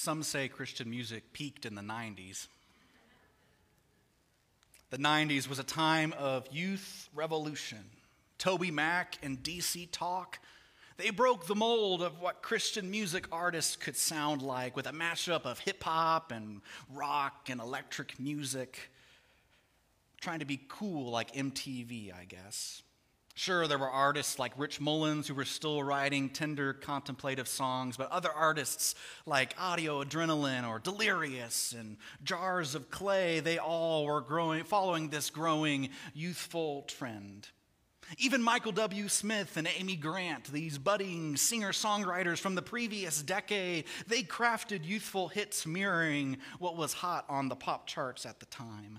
Some say Christian music peaked in the 90s. The 90s was a time of youth revolution. TobyMac and DC Talk, they broke the mold of what Christian music artists could sound like with a mashup of hip hop and rock and electric music, trying to be cool like MTV, I guess. Sure, there were artists like Rich Mullins who were still writing tender contemplative songs, but other artists like Audio Adrenaline or Delirious and Jars of Clay, they all were growing, following this growing youthful trend. Even Michael W. Smith and Amy Grant, these budding singer songwriters from the previous decade, they crafted youthful hits mirroring what was hot on the pop charts at the time.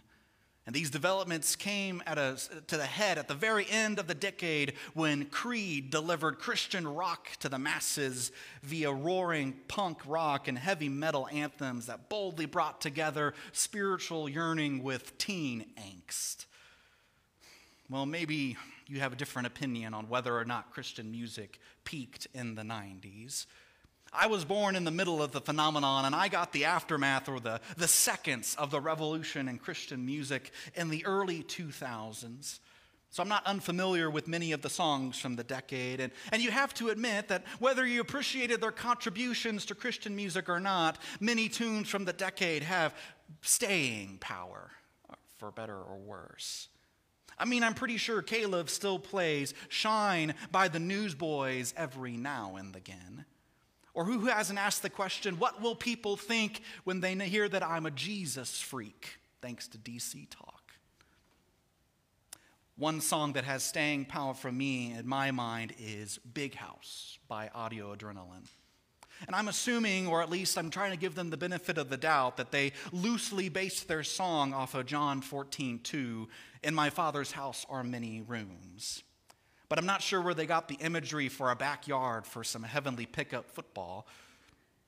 And these developments came at a, to the head at the very end of the decade when Creed delivered Christian rock to the masses via roaring punk rock and heavy metal anthems that boldly brought together spiritual yearning with teen angst. Well, maybe you have a different opinion on whether or not Christian music peaked in the 90s. I was born in the middle of the phenomenon, and I got the aftermath or the, the seconds of the revolution in Christian music in the early 2000s. So I'm not unfamiliar with many of the songs from the decade. And, and you have to admit that whether you appreciated their contributions to Christian music or not, many tunes from the decade have staying power, for better or worse. I mean, I'm pretty sure Caleb still plays Shine by the Newsboys every now and again. Or who hasn't asked the question, what will people think when they hear that I'm a Jesus freak, thanks to DC Talk? One song that has staying power for me in my mind is Big House by Audio Adrenaline. And I'm assuming, or at least I'm trying to give them the benefit of the doubt, that they loosely based their song off of John 14, 2, In my Father's house are many rooms but I'm not sure where they got the imagery for a backyard for some heavenly pickup football.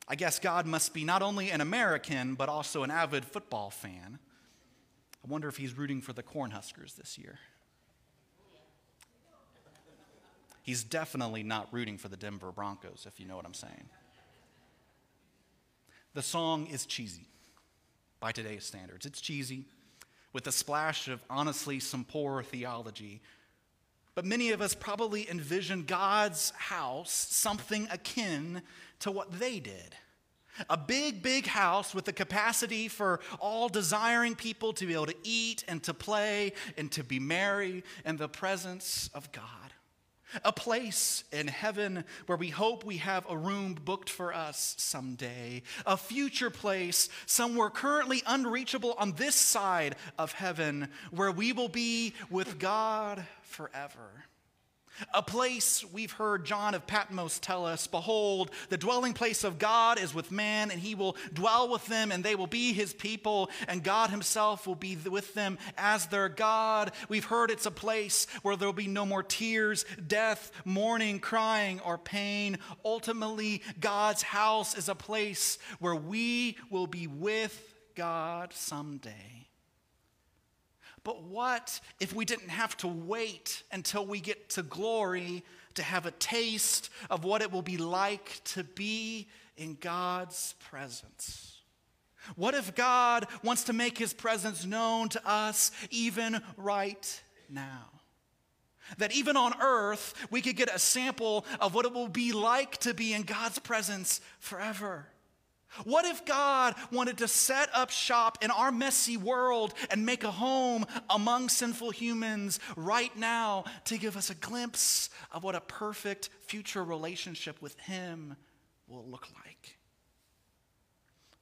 I guess God must be not only an American, but also an avid football fan. I wonder if he's rooting for the Cornhuskers this year. He's definitely not rooting for the Denver Broncos, if you know what I'm saying. The song is cheesy by today's standards. It's cheesy with a splash of honestly some poor theology but many of us probably envision God's house something akin to what they did. A big, big house with the capacity for all desiring people to be able to eat and to play and to be merry in the presence of God. A place in heaven where we hope we have a room booked for us someday. A future place somewhere currently unreachable on this side of heaven where we will be with God forever. A place we've heard John of Patmos tell us Behold, the dwelling place of God is with man, and he will dwell with them, and they will be his people, and God himself will be with them as their God. We've heard it's a place where there will be no more tears, death, mourning, crying, or pain. Ultimately, God's house is a place where we will be with God someday. But what if we didn't have to wait until we get to glory to have a taste of what it will be like to be in God's presence? What if God wants to make his presence known to us even right now? That even on earth, we could get a sample of what it will be like to be in God's presence forever. What if God wanted to set up shop in our messy world and make a home among sinful humans right now to give us a glimpse of what a perfect future relationship with Him will look like?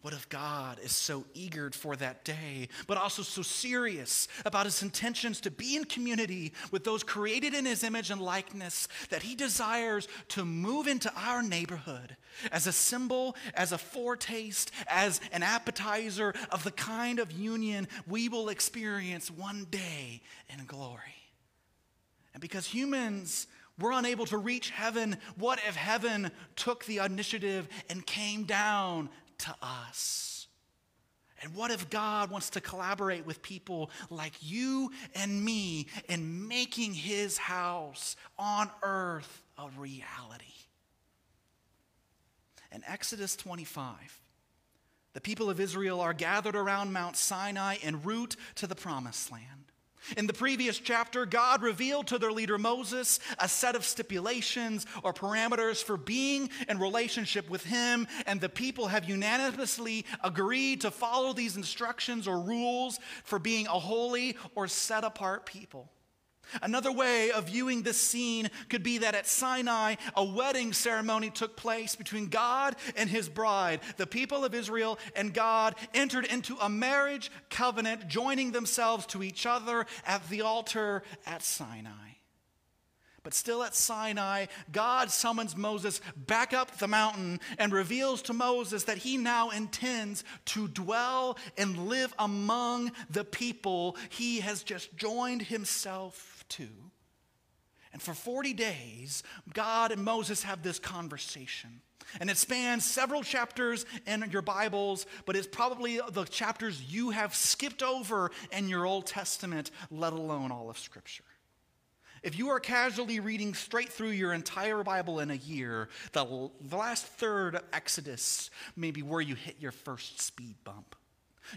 What if God is so eager for that day, but also so serious about his intentions to be in community with those created in his image and likeness that he desires to move into our neighborhood as a symbol, as a foretaste, as an appetizer of the kind of union we will experience one day in glory? And because humans we're unable to reach heaven. What if heaven took the initiative and came down to us. And what if God wants to collaborate with people like you and me in making his house on earth a reality? In Exodus 25, The people of Israel are gathered around Mount Sinai en route to the promised land. In the previous chapter, God revealed to their leader Moses a set of stipulations or parameters for being in relationship with him, and the people have unanimously agreed to follow these instructions or rules for being a holy or set apart people. Another way of viewing this scene could be that at Sinai, a wedding ceremony took place between God and his bride. The people of Israel and God entered into a marriage covenant, joining themselves to each other at the altar at Sinai. But still at Sinai, God summons Moses back up the mountain and reveals to Moses that he now intends to dwell and live among the people he has just joined himself to. And for 40 days, God and Moses have this conversation. And it spans several chapters in your Bibles, but it's probably the chapters you have skipped over in your Old Testament, let alone all of Scripture. If you are casually reading straight through your entire Bible in a year, the, last third of Exodus may be where you hit your first speed bump.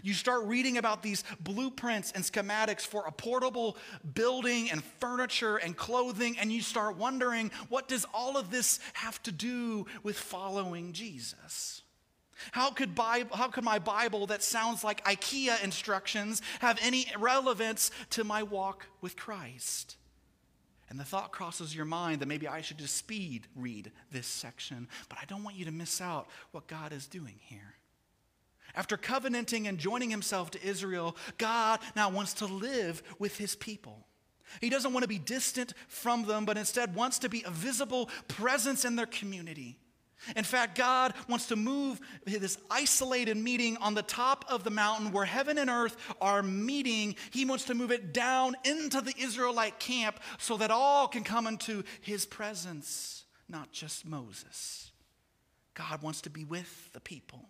You start reading about these blueprints and schematics for a portable building and furniture and clothing, and you start wondering what does all of this have to do with following Jesus? How could, Bible, how could my Bible that sounds like IKEA instructions have any relevance to my walk with Christ? And the thought crosses your mind that maybe I should just speed read this section, but I don't want you to miss out what God is doing here. After covenanting and joining himself to Israel, God now wants to live with his people. He doesn't want to be distant from them, but instead wants to be a visible presence in their community. In fact, God wants to move this isolated meeting on the top of the mountain where heaven and earth are meeting. He wants to move it down into the Israelite camp so that all can come into his presence, not just Moses. God wants to be with the people.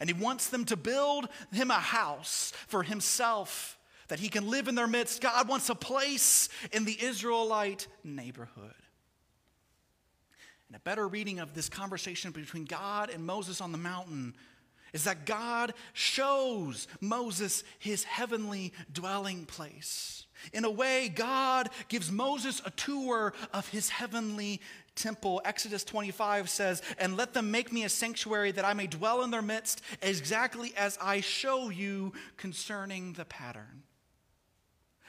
And he wants them to build him a house for himself that he can live in their midst. God wants a place in the Israelite neighborhood. And a better reading of this conversation between God and Moses on the mountain is that God shows Moses his heavenly dwelling place. In a way, God gives Moses a tour of his heavenly temple. Exodus 25 says, And let them make me a sanctuary that I may dwell in their midst, exactly as I show you concerning the pattern.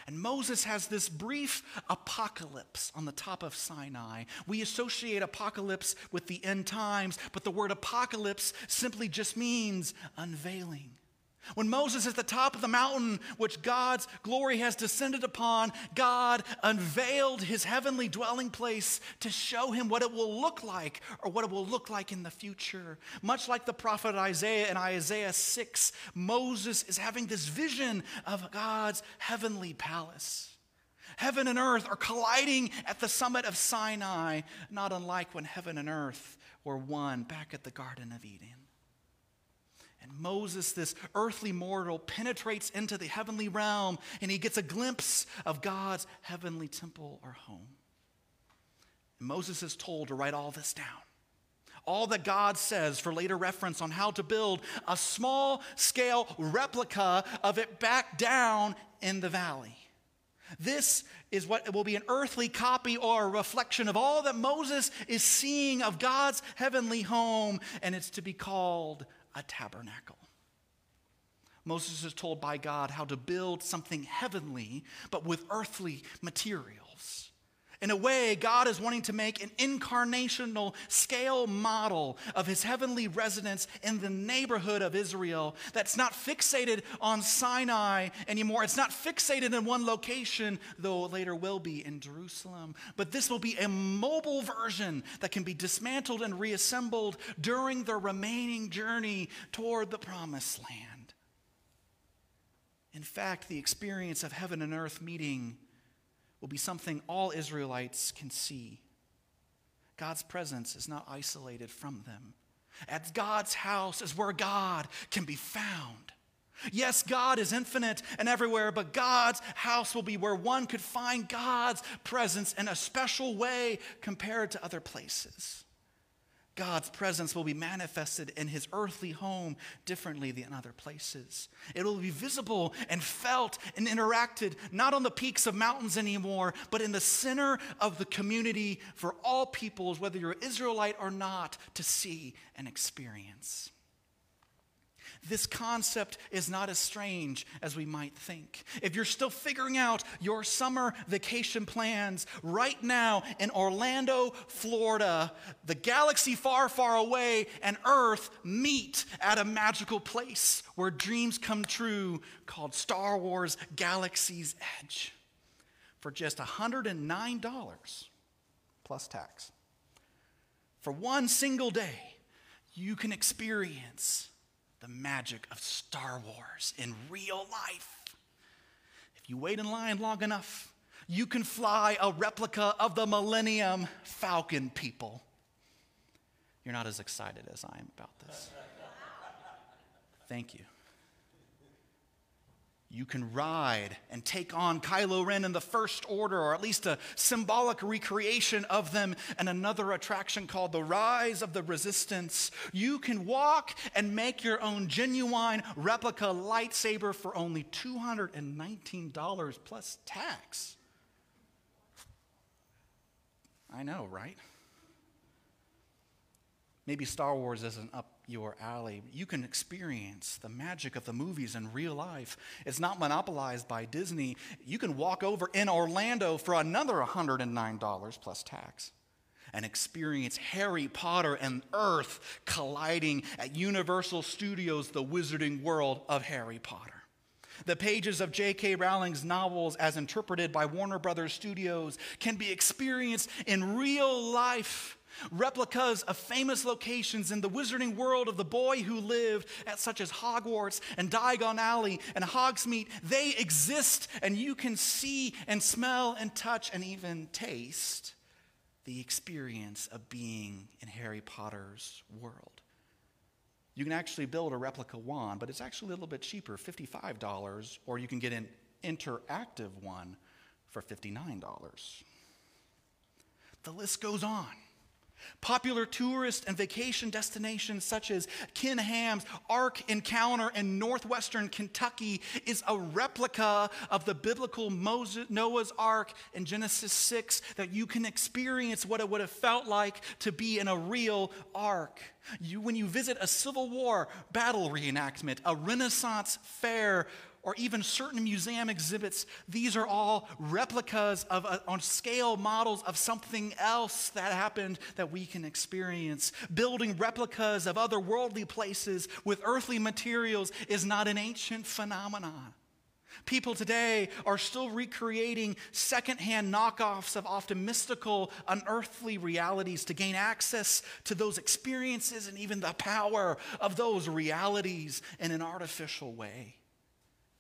And Moses has this brief apocalypse on the top of Sinai. We associate apocalypse with the end times, but the word apocalypse simply just means unveiling. When Moses is at the top of the mountain, which God's glory has descended upon, God unveiled his heavenly dwelling place to show him what it will look like or what it will look like in the future. Much like the prophet Isaiah in Isaiah 6, Moses is having this vision of God's heavenly palace. Heaven and earth are colliding at the summit of Sinai, not unlike when heaven and earth were one back at the Garden of Eden. Moses, this earthly mortal, penetrates into the heavenly realm and he gets a glimpse of God's heavenly temple or home. And Moses is told to write all this down. All that God says for later reference on how to build a small scale replica of it back down in the valley. This is what will be an earthly copy or a reflection of all that Moses is seeing of God's heavenly home, and it's to be called a tabernacle. Moses is told by God how to build something heavenly, but with earthly materials. In a way, God is wanting to make an incarnational scale model of his heavenly residence in the neighborhood of Israel that's not fixated on Sinai anymore. It's not fixated in one location, though it later will be in Jerusalem. But this will be a mobile version that can be dismantled and reassembled during the remaining journey toward the promised land. In fact, the experience of heaven and earth meeting will be something all Israelites can see. God's presence is not isolated from them. At God's house is where God can be found. Yes, God is infinite and everywhere, but God's house will be where one could find God's presence in a special way compared to other places. God's presence will be manifested in his earthly home differently than other places. It will be visible and felt and interacted not on the peaks of mountains anymore, but in the center of the community for all peoples, whether you're Israelite or not, to see and experience. This concept is not as strange as we might think. If you're still figuring out your summer vacation plans right now in Orlando, Florida, the galaxy far, far away and Earth meet at a magical place where dreams come true called Star Wars Galaxy's Edge for just $109 plus tax. For one single day, you can experience the magic of Star Wars in real life. If you wait in line long enough, you can fly a replica of the Millennium Falcon, people. You're not as excited as I am about this. Thank you you can ride and take on Kylo Ren in the First Order, or at least a symbolic recreation of them, and another attraction called the Rise of the Resistance. You can walk and make your own genuine replica lightsaber for only $219 plus tax. I know, right? Maybe Star Wars isn't up your alley. You can experience the magic of the movies in real life. It's not monopolized by Disney. You can walk over in Orlando for another $109 plus tax and experience Harry Potter and Earth colliding at Universal Studios, the wizarding world of Harry Potter. The pages of J.K. Rowling's novels, as interpreted by Warner Brothers Studios, can be experienced in real life Replicas of famous locations in the wizarding world of the boy who lived at such as Hogwarts and Diagon Alley and Hogsmeade, they exist and you can see and smell and touch and even taste the experience of being in Harry Potter's world. You can actually build a replica wand, but it's actually a little bit cheaper, $55, or you can get an interactive one for $59. The list goes on. Popular tourist and vacation destinations such as Ken Ham's Ark Encounter in northwestern Kentucky is a replica of the biblical Moses, Noah's Ark in Genesis 6 that you can experience what it would have felt like to be in a real ark. You, when you visit a Civil War battle reenactment, a Renaissance fair, or even certain museum exhibits, these are all replicas of uh, on scale models of something else that happened that we can experience. Building replicas of other worldly places with earthly materials is not an ancient phenomenon. People today are still recreating secondhand knockoffs of often mystical, unearthly realities to gain access to those experiences and even the power of those realities in an artificial way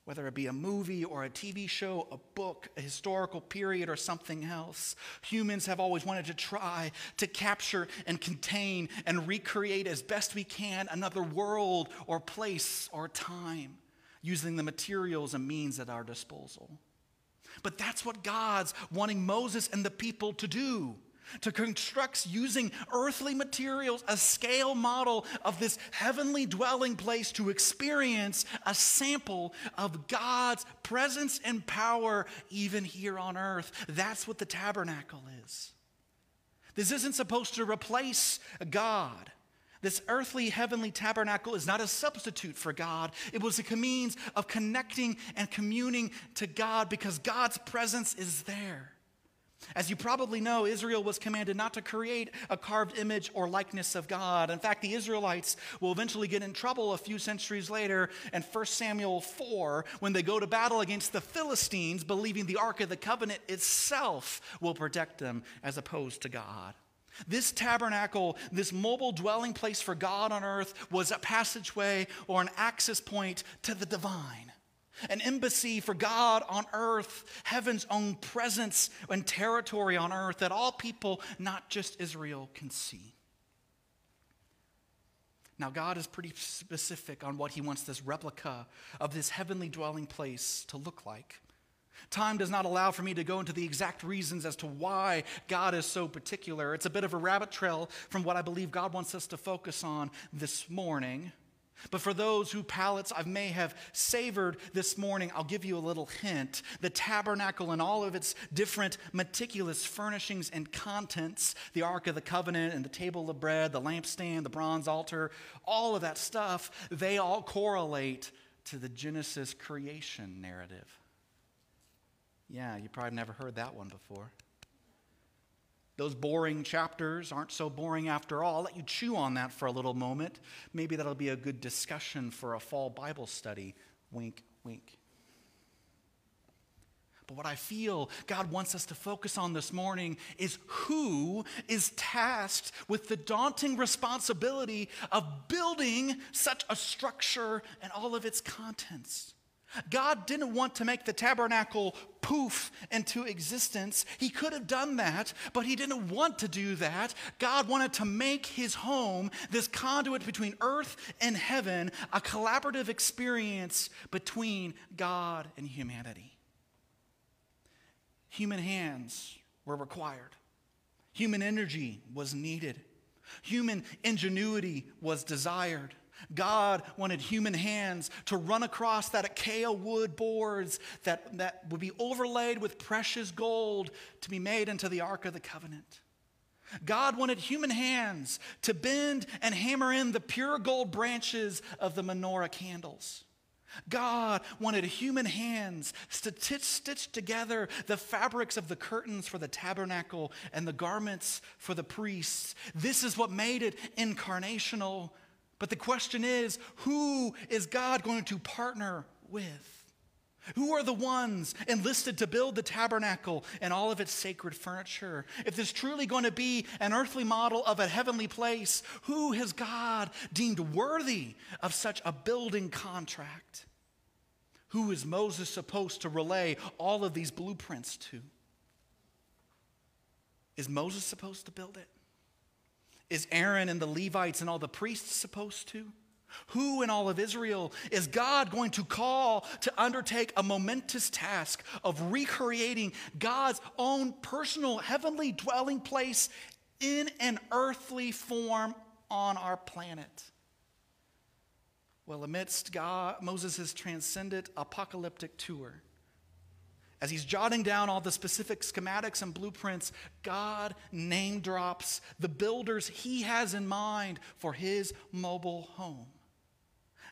whether it be a movie or a TV show, a book, a historical period, or something else. Humans have always wanted to try to capture and contain and recreate as best we can another world or place or time using the materials and means at our disposal. But that's what God's wanting Moses and the people to do to construct using earthly materials a scale model of this heavenly dwelling place to experience a sample of God's presence and power even here on earth. That's what the tabernacle is. This isn't supposed to replace God. This earthly heavenly tabernacle is not a substitute for God. It was a means of connecting and communing to God because God's presence is there. As you probably know, Israel was commanded not to create a carved image or likeness of God. In fact, the Israelites will eventually get in trouble a few centuries later in 1 Samuel 4 when they go to battle against the Philistines, believing the Ark of the Covenant itself will protect them as opposed to God. This tabernacle, this mobile dwelling place for God on earth, was a passageway or an access point to the divine an embassy for God on earth, heaven's own presence and territory on earth that all people, not just Israel, can see. Now, God is pretty specific on what He wants this replica of this heavenly dwelling place to look like. Time does not allow for me to go into the exact reasons as to why God is so particular. It's a bit of a rabbit trail from what I believe God wants us to focus on this morning. But for those whose palates I may have savored this morning, I'll give you a little hint. The tabernacle and all of its different meticulous furnishings and contents, the Ark of the Covenant and the table of bread, the lampstand, the bronze altar, all of that stuff, they all correlate to the Genesis creation narrative. Yeah, you probably never heard that one before. Those boring chapters aren't so boring after all. I'll let you chew on that for a little moment. Maybe that'll be a good discussion for a fall Bible study. Wink, wink. But what I feel God wants us to focus on this morning is who is tasked with the daunting responsibility of building such a structure and all of its contents. God didn't want to make the tabernacle poof into existence. He could have done that, but he didn't want to do that. God wanted to make his home this conduit between earth and heaven, a collaborative experience between God and humanity. Human hands were required, human energy was needed, human ingenuity was desired. God wanted human hands to run across that acacia wood boards that, that would be overlaid with precious gold to be made into the Ark of the Covenant. God wanted human hands to bend and hammer in the pure gold branches of the menorah candles. God wanted human hands to stitch, stitch together the fabrics of the curtains for the tabernacle and the garments for the priests. This is what made it incarnational but the question is who is God going to partner with? Who are the ones enlisted to build the tabernacle and all of its sacred furniture? If there's truly going to be an earthly model of a heavenly place, who has God deemed worthy of such a building contract? Who is Moses supposed to relay all of these blueprints to? Is Moses supposed to build it? Is Aaron and the Levites and all the priests supposed to? Who in all of Israel is God going to call to undertake a momentous task of recreating God's own personal heavenly dwelling place in an earthly form on our planet? Well, amidst God, Moses' transcendent apocalyptic tour, as he's jotting down all the specific schematics and blueprints, God name drops the builders he has in mind for his mobile home.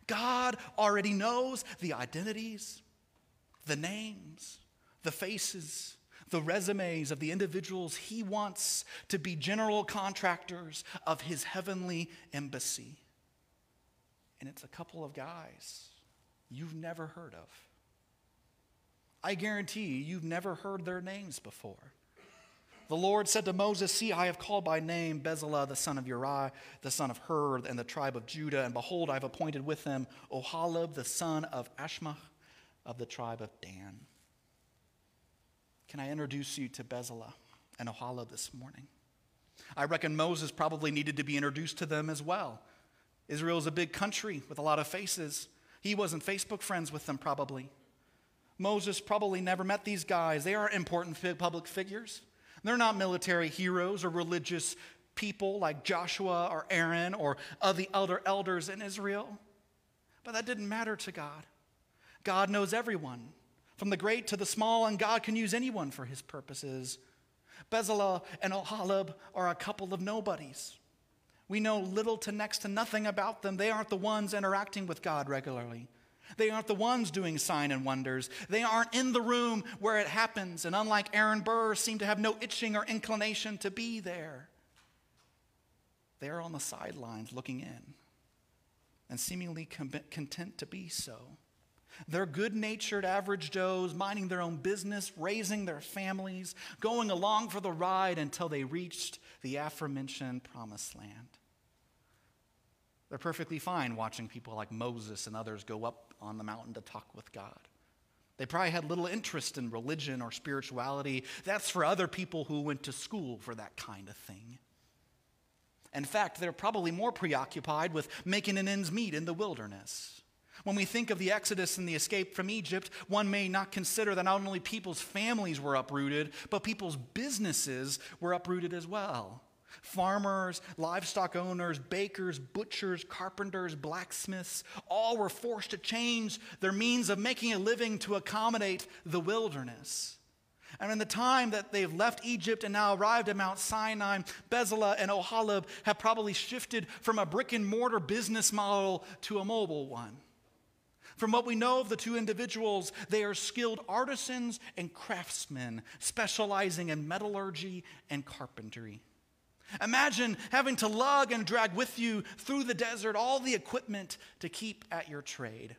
God already knows the identities, the names, the faces, the resumes of the individuals he wants to be general contractors of his heavenly embassy. And it's a couple of guys you've never heard of. I guarantee you, you've never heard their names before. The Lord said to Moses, See, I have called by name Bezalel, the son of Uri, the son of Hur, and the tribe of Judah. And behold, I have appointed with them Oholib, the son of Ashmach, of the tribe of Dan. Can I introduce you to Bezalel and Oholib this morning? I reckon Moses probably needed to be introduced to them as well. Israel is a big country with a lot of faces. He wasn't Facebook friends with them, probably. Moses probably never met these guys. They aren't important public figures. They're not military heroes or religious people like Joshua or Aaron or the other elders in Israel. But that didn't matter to God. God knows everyone, from the great to the small, and God can use anyone for his purposes. Bezalel and Oholib are a couple of nobodies. We know little to next to nothing about them. They aren't the ones interacting with God regularly. They aren't the ones doing sign and wonders. They aren't in the room where it happens, and unlike Aaron Burr, seem to have no itching or inclination to be there. They are on the sidelines looking in and seemingly content to be so. They're good natured average Joes, minding their own business, raising their families, going along for the ride until they reached the aforementioned promised land. They're perfectly fine watching people like Moses and others go up on the mountain to talk with God. They probably had little interest in religion or spirituality. That's for other people who went to school for that kind of thing. In fact, they're probably more preoccupied with making an ends meet in the wilderness. When we think of the Exodus and the escape from Egypt, one may not consider that not only people's families were uprooted, but people's businesses were uprooted as well. Farmers, livestock owners, bakers, butchers, carpenters, blacksmiths, all were forced to change their means of making a living to accommodate the wilderness. And in the time that they've left Egypt and now arrived at Mount Sinai, Bezalel and Oholib have probably shifted from a brick and mortar business model to a mobile one. From what we know of the two individuals, they are skilled artisans and craftsmen specializing in metallurgy and carpentry. Imagine having to lug and drag with you through the desert all the equipment to keep at your trade,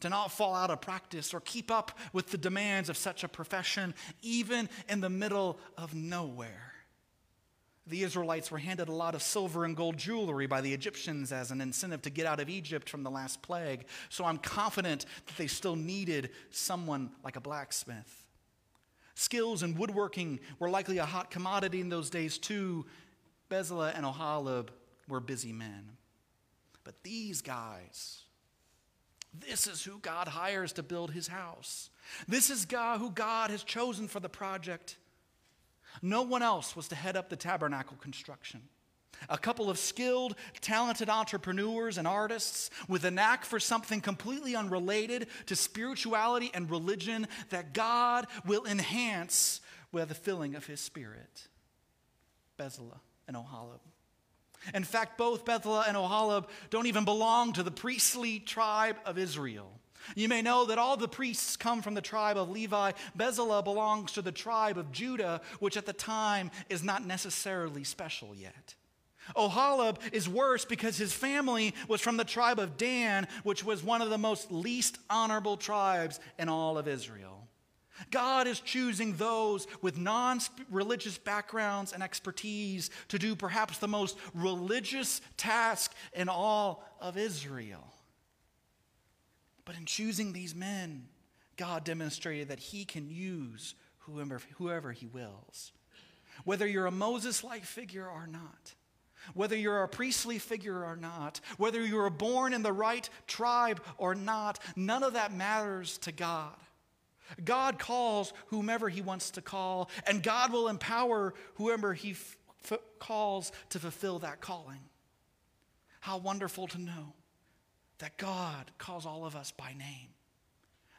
to not fall out of practice or keep up with the demands of such a profession, even in the middle of nowhere. The Israelites were handed a lot of silver and gold jewelry by the Egyptians as an incentive to get out of Egypt from the last plague. So I'm confident that they still needed someone like a blacksmith. Skills in woodworking were likely a hot commodity in those days, too. Bezalel and Oholib were busy men. But these guys, this is who God hires to build his house. This is God who God has chosen for the project. No one else was to head up the tabernacle construction. A couple of skilled, talented entrepreneurs and artists with a knack for something completely unrelated to spirituality and religion that God will enhance with the filling of his spirit. Bezalel and Oholib. In fact, both Bezalel and Oholib don't even belong to the priestly tribe of Israel. You may know that all the priests come from the tribe of Levi. Bezalel belongs to the tribe of Judah, which at the time is not necessarily special yet. Oholib is worse because his family was from the tribe of Dan, which was one of the most least honorable tribes in all of Israel. God is choosing those with non religious backgrounds and expertise to do perhaps the most religious task in all of Israel. But in choosing these men, God demonstrated that He can use whoever, whoever He wills. Whether you're a Moses like figure or not, whether you're a priestly figure or not, whether you were born in the right tribe or not, none of that matters to God. God calls whomever He wants to call, and God will empower whoever He f- calls to fulfill that calling. How wonderful to know that God calls all of us by name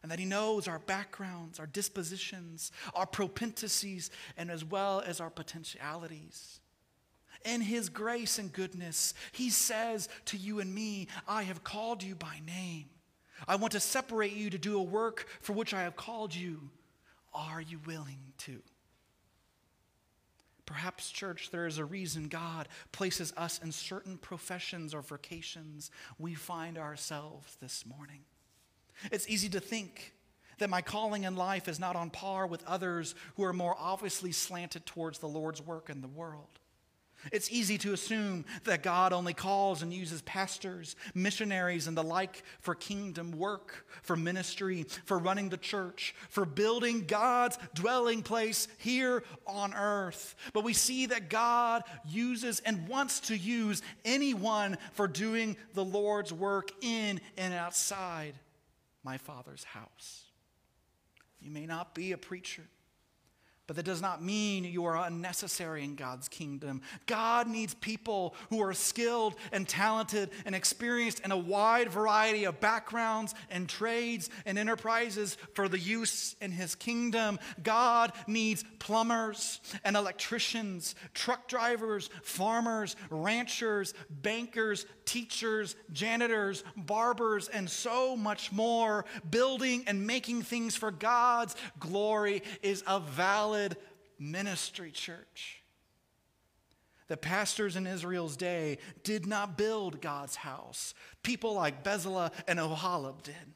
and that He knows our backgrounds, our dispositions, our propensities, and as well as our potentialities. In His grace and goodness, He says to you and me, I have called you by name. I want to separate you to do a work for which I have called you. Are you willing to? Perhaps, church, there is a reason God places us in certain professions or vocations we find ourselves this morning. It's easy to think that my calling in life is not on par with others who are more obviously slanted towards the Lord's work in the world. It's easy to assume that God only calls and uses pastors, missionaries, and the like for kingdom work, for ministry, for running the church, for building God's dwelling place here on earth. But we see that God uses and wants to use anyone for doing the Lord's work in and outside my Father's house. You may not be a preacher. But that does not mean you are unnecessary in God's kingdom. God needs people who are skilled and talented and experienced in a wide variety of backgrounds and trades and enterprises for the use in his kingdom. God needs plumbers and electricians, truck drivers, farmers, ranchers, bankers, teachers, janitors, barbers, and so much more. Building and making things for God's glory is a valid solid ministry church. The pastors in Israel's day did not build God's house. People like Bezalel and Oholib did.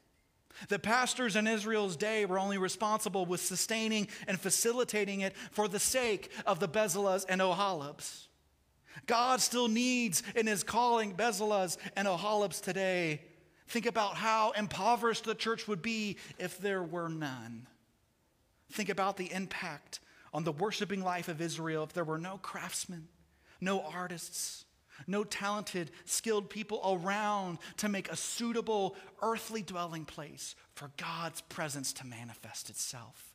The pastors in Israel's day were only responsible with sustaining and facilitating it for the sake of the Bezalels and Oholibs. God still needs in his calling Bezalels and Oholibs today. Think about how impoverished the church would be if there were none. Think about the impact on the worshiping life of Israel if there were no craftsmen, no artists, no talented, skilled people around to make a suitable earthly dwelling place for God's presence to manifest itself.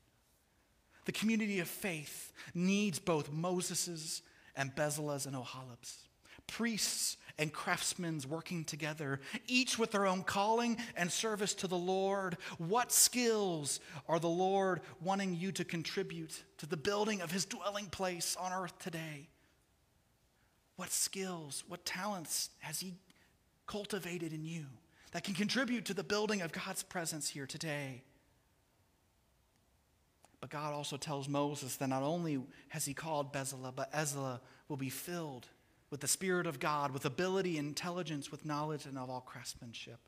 The community of faith needs both Moses's and Bezalah's and Oholib's, priests and craftsmen working together, each with their own calling and service to the Lord. What skills are the Lord wanting you to contribute to the building of his dwelling place on earth today? What skills, what talents has he cultivated in you that can contribute to the building of God's presence here today? But God also tells Moses that not only has he called Bezalel, but Ezra will be filled with the Spirit of God, with ability, and intelligence, with knowledge, and of all craftsmanship.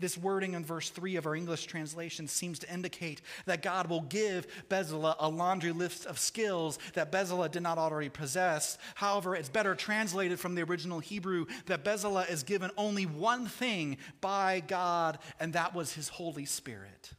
This wording in verse 3 of our English translation seems to indicate that God will give Bezalel a laundry list of skills that Bezalel did not already possess. However, it's better translated from the original Hebrew that Bezalel is given only one thing by God, and that was his Holy Spirit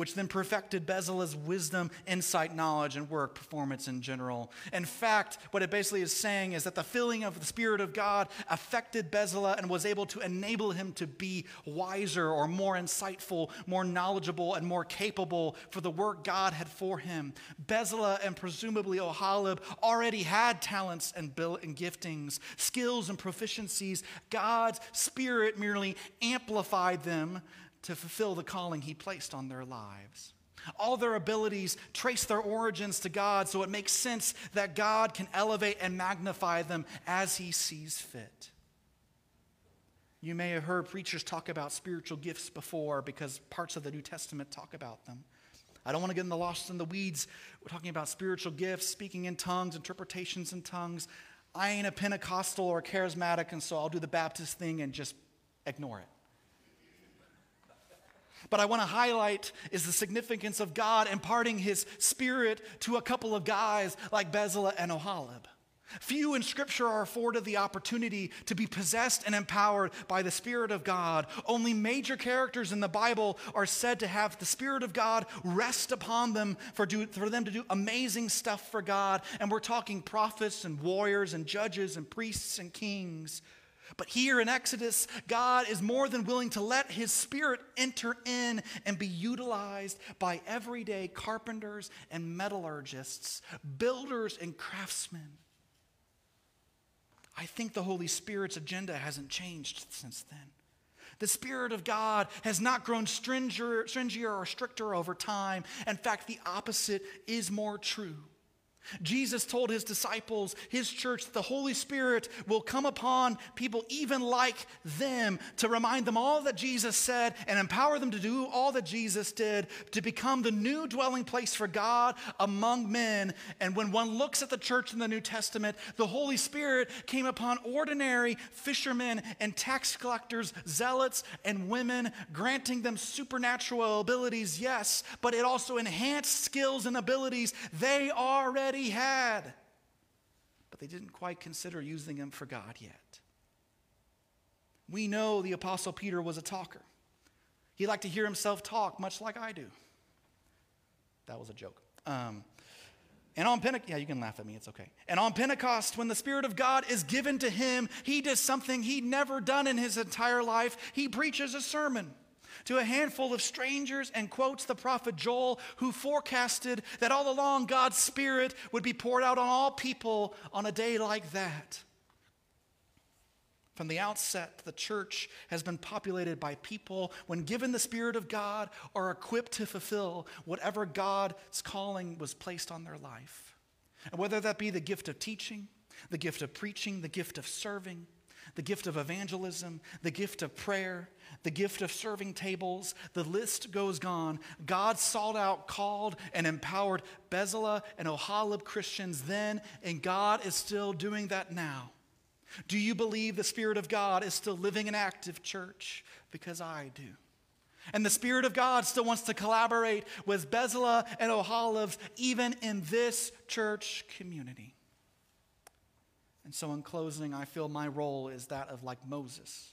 which then perfected Bezalah's wisdom, insight, knowledge, and work performance in general. In fact, what it basically is saying is that the filling of the Spirit of God affected Bezalah and was able to enable him to be wiser or more insightful, more knowledgeable, and more capable for the work God had for him. Bezalah and presumably Oholib already had talents and, and giftings, skills and proficiencies. God's Spirit merely amplified them to fulfill the calling He placed on their lives. All their abilities trace their origins to God, so it makes sense that God can elevate and magnify them as He sees fit. You may have heard preachers talk about spiritual gifts before because parts of the New Testament talk about them. I don't want to get in the lost in the weeds. We're talking about spiritual gifts, speaking in tongues, interpretations in tongues. I ain't a Pentecostal or charismatic, and so I'll do the Baptist thing and just ignore it. But I want to highlight is the significance of God imparting his spirit to a couple of guys like Bezalel and Oholib. Few in Scripture are afforded the opportunity to be possessed and empowered by the Spirit of God. Only major characters in the Bible are said to have the Spirit of God rest upon them for, do, for them to do amazing stuff for God. And we're talking prophets and warriors and judges and priests and kings. But here in Exodus, God is more than willing to let his spirit enter in and be utilized by everyday carpenters and metallurgists, builders and craftsmen. I think the Holy Spirit's agenda hasn't changed since then. The Spirit of God has not grown stringier, stringier or stricter over time. In fact, the opposite is more true. Jesus told his disciples, his church, the Holy Spirit will come upon people even like them to remind them all that Jesus said and empower them to do all that Jesus did to become the new dwelling place for God among men. And when one looks at the church in the New Testament, the Holy Spirit came upon ordinary fishermen and tax collectors, zealots and women, granting them supernatural abilities, yes, but it also enhanced skills and abilities they already already had, but they didn't quite consider using them for God yet. We know the Apostle Peter was a talker. He liked to hear himself talk, much like I do. That was a joke. Um, and on Pentecost, yeah, you can laugh at me, it's okay. And on Pentecost, when the Spirit of God is given to him, he does something he'd never done in his entire life. He preaches a sermon to a handful of strangers and quotes the prophet Joel, who forecasted that all along God's Spirit would be poured out on all people on a day like that. From the outset, the church has been populated by people, when given the Spirit of God, are equipped to fulfill whatever God's calling was placed on their life. And whether that be the gift of teaching, the gift of preaching, the gift of serving, the gift of evangelism, the gift of prayer, the gift of serving tables, the list goes on. God sought out, called, and empowered Bezalel and Oholiab Christians then, and God is still doing that now. Do you believe the Spirit of God is still living in active church? Because I do. And the Spirit of God still wants to collaborate with Bezalel and Oholiab even in this church community. And so, in closing, I feel my role is that of like Moses.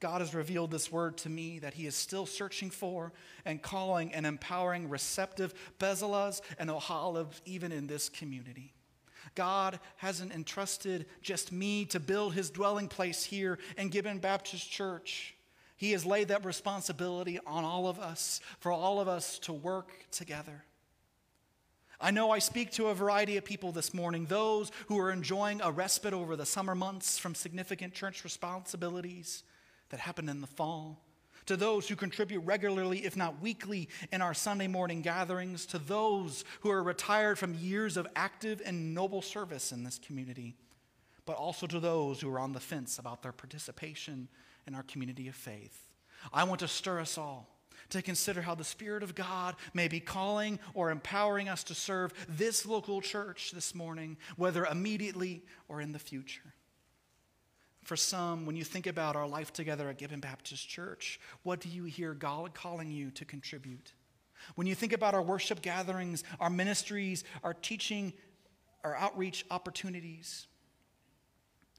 God has revealed this word to me that He is still searching for and calling and empowering receptive Bezalels and Oholiabs even in this community. God hasn't entrusted just me to build his dwelling place here in Gibbon Baptist Church. He has laid that responsibility on all of us, for all of us to work together. I know I speak to a variety of people this morning, those who are enjoying a respite over the summer months from significant church responsibilities that happen in the fall, to those who contribute regularly, if not weekly, in our Sunday morning gatherings, to those who are retired from years of active and noble service in this community, but also to those who are on the fence about their participation in our community of faith. I want to stir us all to consider how the Spirit of God may be calling or empowering us to serve this local church this morning, whether immediately or in the future. For some, when you think about our life together at Gibbon Baptist Church, what do you hear God calling you to contribute? When you think about our worship gatherings, our ministries, our teaching, our outreach opportunities,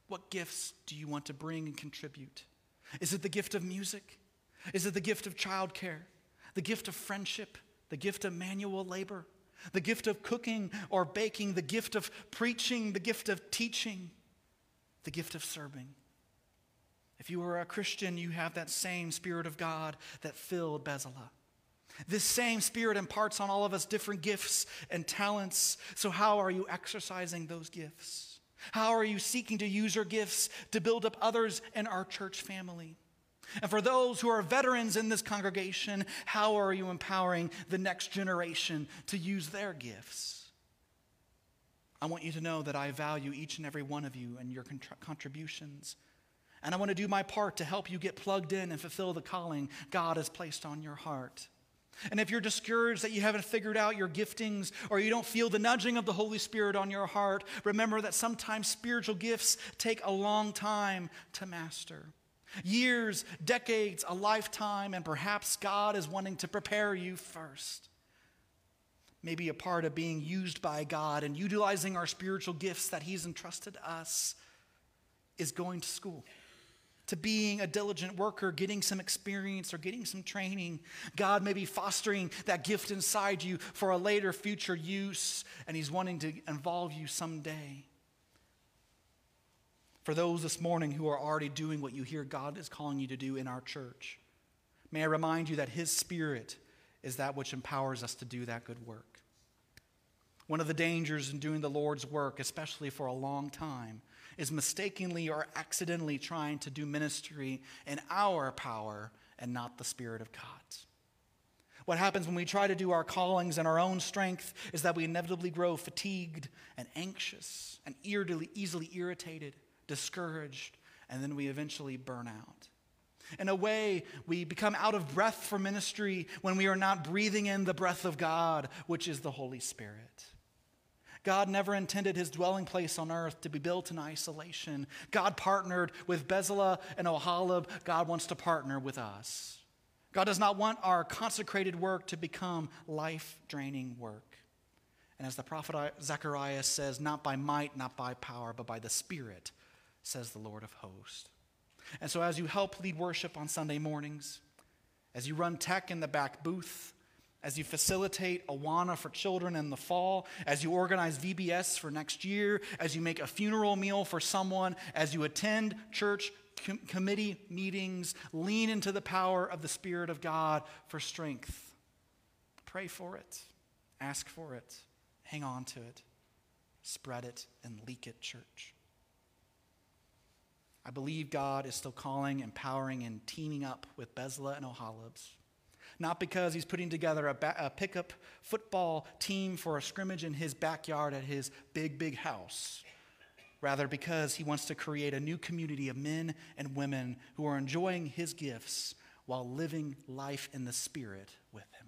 what gifts do you want to bring and contribute? Is it the gift of music? Is it the gift of childcare, the gift of friendship, the gift of manual labor, the gift of cooking or baking, the gift of preaching, the gift of teaching, the gift of serving? If you are a Christian, you have that same Spirit of God that filled Bezalel. This same Spirit imparts on all of us different gifts and talents. So, how are you exercising those gifts? How are you seeking to use your gifts to build up others in our church family? And for those who are veterans in this congregation, how are you empowering the next generation to use their gifts? I want you to know that I value each and every one of you and your contributions. And I want to do my part to help you get plugged in and fulfill the calling God has placed on your heart. And if you're discouraged that you haven't figured out your giftings or you don't feel the nudging of the Holy Spirit on your heart, remember that sometimes spiritual gifts take a long time to master. Years, decades, a lifetime, and perhaps God is wanting to prepare you first. Maybe a part of being used by God and utilizing our spiritual gifts that He's entrusted us is going to school, to being a diligent worker, getting some experience or getting some training. God may be fostering that gift inside you for a later future use, and He's wanting to involve you someday. For those this morning who are already doing what you hear God is calling you to do in our church, may I remind you that His Spirit is that which empowers us to do that good work. One of the dangers in doing the Lord's work, especially for a long time, is mistakenly or accidentally trying to do ministry in our power and not the Spirit of God. What happens when we try to do our callings in our own strength is that we inevitably grow fatigued and anxious and easily irritated discouraged, and then we eventually burn out. In a way, we become out of breath for ministry when we are not breathing in the breath of God, which is the Holy Spirit. God never intended his dwelling place on earth to be built in isolation. God partnered with Bezalel and Oholiab. God wants to partner with us. God does not want our consecrated work to become life draining work. And as the prophet Zechariah says, not by might, not by power, but by the Spirit, says the Lord of hosts. And so, as you help lead worship on Sunday mornings, as you run tech in the back booth, as you facilitate Awana for children in the fall, as you organize VBS for next year, as you make a funeral meal for someone, as you attend church com- committee meetings, lean into the power of the Spirit of God for strength. Pray for it, ask for it, hang on to it, spread it, and leak it, church. I believe God is still calling, empowering, and teaming up with Bezalel and Oholiabs. Not because he's putting together a, ba- a pickup football team for a scrimmage in his backyard at his big, big house. Rather, because he wants to create a new community of men and women who are enjoying his gifts while living life in the Spirit with him.